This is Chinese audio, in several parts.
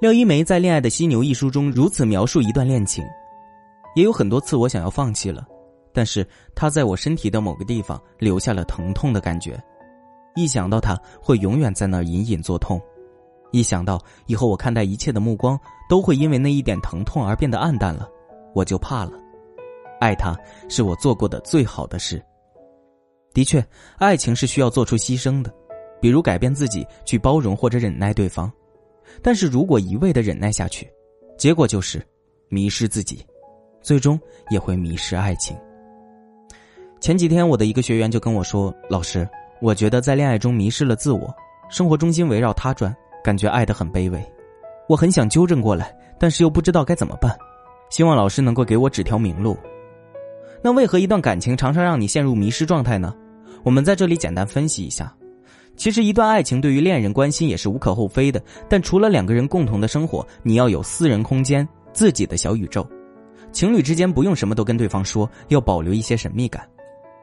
廖一梅在《恋爱的犀牛》一书中如此描述一段恋情，也有很多次我想要放弃了，但是他在我身体的某个地方留下了疼痛的感觉，一想到他会永远在那隐隐作痛，一想到以后我看待一切的目光都会因为那一点疼痛而变得暗淡了，我就怕了。爱他是我做过的最好的事。的确，爱情是需要做出牺牲的，比如改变自己去包容或者忍耐对方。但是如果一味的忍耐下去，结果就是迷失自己，最终也会迷失爱情。前几天我的一个学员就跟我说：“老师，我觉得在恋爱中迷失了自我，生活中心围绕他转，感觉爱的很卑微。我很想纠正过来，但是又不知道该怎么办，希望老师能够给我指条明路。”那为何一段感情常常让你陷入迷失状态呢？我们在这里简单分析一下。其实，一段爱情对于恋人关心也是无可厚非的。但除了两个人共同的生活，你要有私人空间，自己的小宇宙。情侣之间不用什么都跟对方说，要保留一些神秘感。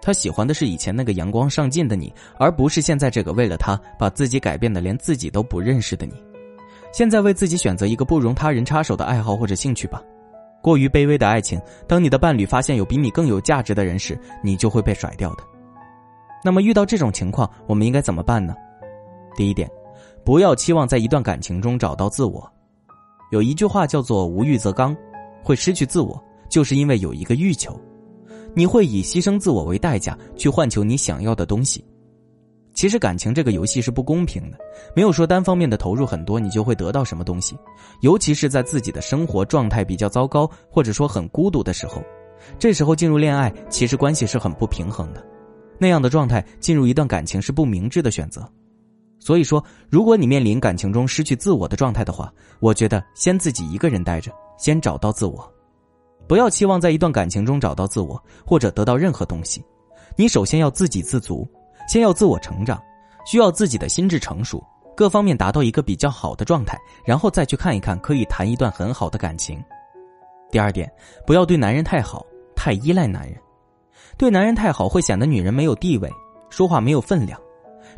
他喜欢的是以前那个阳光上进的你，而不是现在这个为了他把自己改变的连自己都不认识的你。现在为自己选择一个不容他人插手的爱好或者兴趣吧。过于卑微的爱情，当你的伴侣发现有比你更有价值的人时，你就会被甩掉的。那么遇到这种情况，我们应该怎么办呢？第一点，不要期望在一段感情中找到自我。有一句话叫做“无欲则刚”，会失去自我，就是因为有一个欲求，你会以牺牲自我为代价去换求你想要的东西。其实感情这个游戏是不公平的，没有说单方面的投入很多你就会得到什么东西，尤其是在自己的生活状态比较糟糕或者说很孤独的时候，这时候进入恋爱其实关系是很不平衡的，那样的状态进入一段感情是不明智的选择。所以说，如果你面临感情中失去自我的状态的话，我觉得先自己一个人待着，先找到自我，不要期望在一段感情中找到自我或者得到任何东西，你首先要自给自足。先要自我成长，需要自己的心智成熟，各方面达到一个比较好的状态，然后再去看一看可以谈一段很好的感情。第二点，不要对男人太好，太依赖男人。对男人太好会显得女人没有地位，说话没有分量，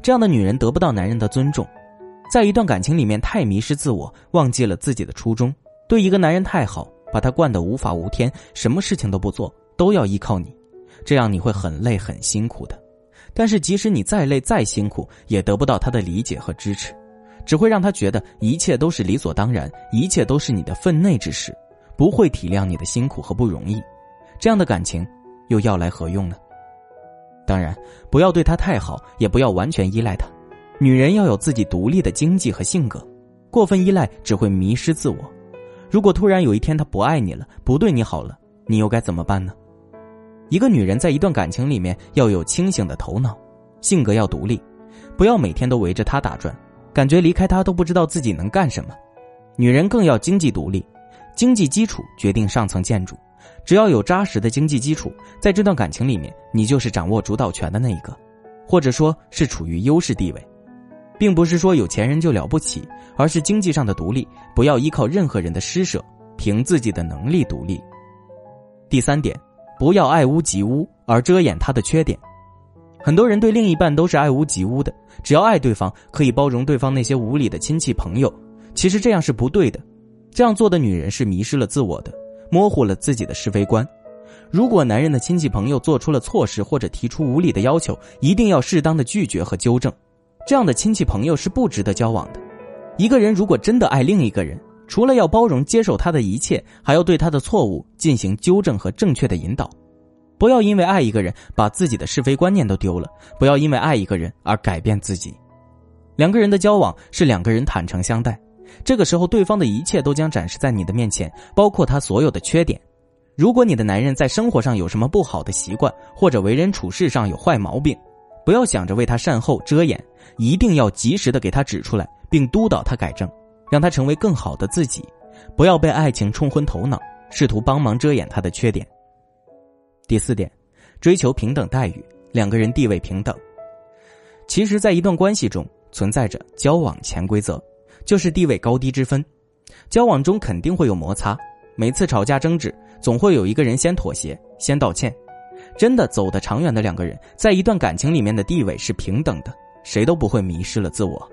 这样的女人得不到男人的尊重。在一段感情里面太迷失自我，忘记了自己的初衷。对一个男人太好，把他惯得无法无天，什么事情都不做，都要依靠你，这样你会很累很辛苦的。但是，即使你再累再辛苦，也得不到他的理解和支持，只会让他觉得一切都是理所当然，一切都是你的分内之事，不会体谅你的辛苦和不容易。这样的感情，又要来何用呢？当然，不要对他太好，也不要完全依赖他。女人要有自己独立的经济和性格，过分依赖只会迷失自我。如果突然有一天他不爱你了，不对你好了，你又该怎么办呢？一个女人在一段感情里面要有清醒的头脑，性格要独立，不要每天都围着他打转，感觉离开他都不知道自己能干什么。女人更要经济独立，经济基础决定上层建筑，只要有扎实的经济基础，在这段感情里面，你就是掌握主导权的那一个，或者说是处于优势地位，并不是说有钱人就了不起，而是经济上的独立，不要依靠任何人的施舍，凭自己的能力独立。第三点。不要爱屋及乌而遮掩他的缺点，很多人对另一半都是爱屋及乌的，只要爱对方，可以包容对方那些无理的亲戚朋友。其实这样是不对的，这样做的女人是迷失了自我的，模糊了自己的是非观。如果男人的亲戚朋友做出了错事或者提出无理的要求，一定要适当的拒绝和纠正，这样的亲戚朋友是不值得交往的。一个人如果真的爱另一个人，除了要包容接受他的一切，还要对他的错误进行纠正和正确的引导。不要因为爱一个人把自己的是非观念都丢了，不要因为爱一个人而改变自己。两个人的交往是两个人坦诚相待，这个时候对方的一切都将展示在你的面前，包括他所有的缺点。如果你的男人在生活上有什么不好的习惯，或者为人处事上有坏毛病，不要想着为他善后遮掩，一定要及时的给他指出来，并督导他改正。让他成为更好的自己，不要被爱情冲昏头脑，试图帮忙遮掩他的缺点。第四点，追求平等待遇，两个人地位平等。其实，在一段关系中存在着交往潜规则，就是地位高低之分。交往中肯定会有摩擦，每次吵架争执，总会有一个人先妥协、先道歉。真的走得长远的两个人，在一段感情里面的地位是平等的，谁都不会迷失了自我。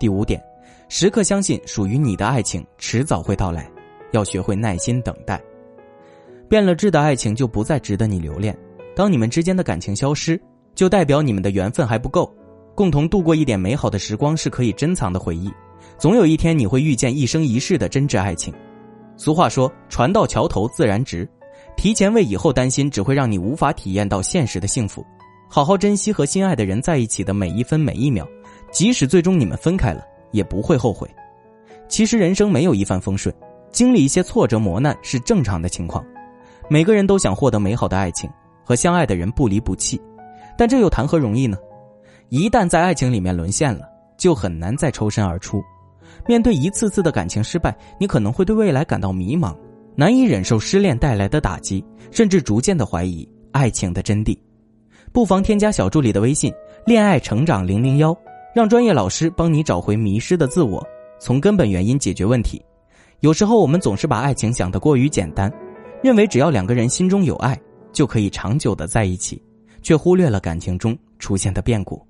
第五点，时刻相信属于你的爱情迟早会到来，要学会耐心等待。变了质的爱情就不再值得你留恋。当你们之间的感情消失，就代表你们的缘分还不够。共同度过一点美好的时光是可以珍藏的回忆，总有一天你会遇见一生一世的真挚爱情。俗话说：“船到桥头自然直。”提前为以后担心，只会让你无法体验到现实的幸福。好好珍惜和心爱的人在一起的每一分每一秒，即使最终你们分开了，也不会后悔。其实人生没有一帆风顺，经历一些挫折磨难是正常的情况。每个人都想获得美好的爱情，和相爱的人不离不弃，但这又谈何容易呢？一旦在爱情里面沦陷了，就很难再抽身而出。面对一次次的感情失败，你可能会对未来感到迷茫，难以忍受失恋带来的打击，甚至逐渐的怀疑爱情的真谛。不妨添加小助理的微信“恋爱成长零零幺”，让专业老师帮你找回迷失的自我，从根本原因解决问题。有时候我们总是把爱情想得过于简单，认为只要两个人心中有爱，就可以长久的在一起，却忽略了感情中出现的变故。